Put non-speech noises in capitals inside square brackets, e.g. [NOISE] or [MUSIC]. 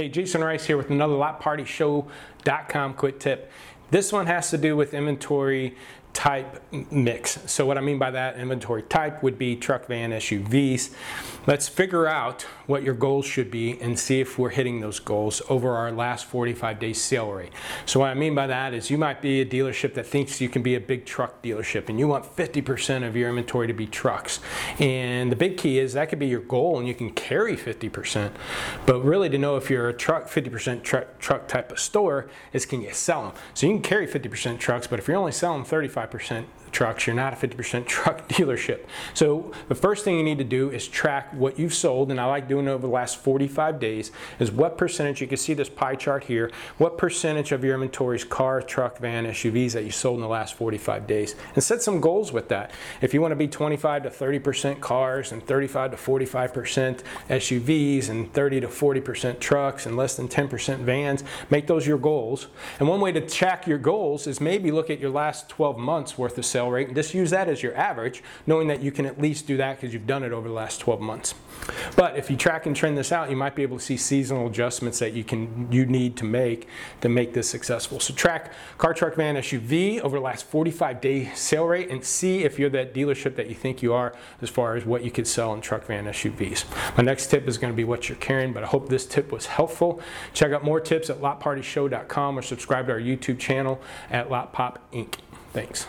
Hey, Jason Rice here with another LotPartyShow.com quick tip. This one has to do with inventory type mix. So what I mean by that inventory type would be truck, van, SUVs. Let's figure out what your goals should be and see if we're hitting those goals over our last 45 day sale rate. So what I mean by that is you might be a dealership that thinks you can be a big truck dealership and you want 50% of your inventory to be trucks. And the big key is that could be your goal and you can carry 50%. But really to know if you're a truck 50% truck, truck type of store is can you sell them? So you can carry 50% trucks, but if you're only selling 35 25% trucks, you're not a 50% [LAUGHS] truck dealership. So the first thing you need to do is track what you've sold, and I like doing it over the last 45 days, is what percentage, you can see this pie chart here, what percentage of your inventory is car, truck, van, SUVs that you sold in the last 45 days. And set some goals with that. If you want to be 25 to 30% cars and 35 to 45% SUVs and 30 to 40% trucks and less than 10% vans, make those your goals. And one way to track your goals is maybe look at your last 12 months worth of sale rate and just use that as your average, knowing that you can at least do that because you've done it over the last 12 months. But if you track and trend this out, you might be able to see seasonal adjustments that you can you need to make to make this successful. So track car, truck, van, SUV over the last 45 day sale rate and see if you're that dealership that you think you are as far as what you could sell in truck, van, SUVs. My next tip is going to be what you're carrying, but I hope this tip was helpful. Check out more tips at lotpartyshow.com or subscribe to our YouTube channel at Lot Pop Inc. Thanks.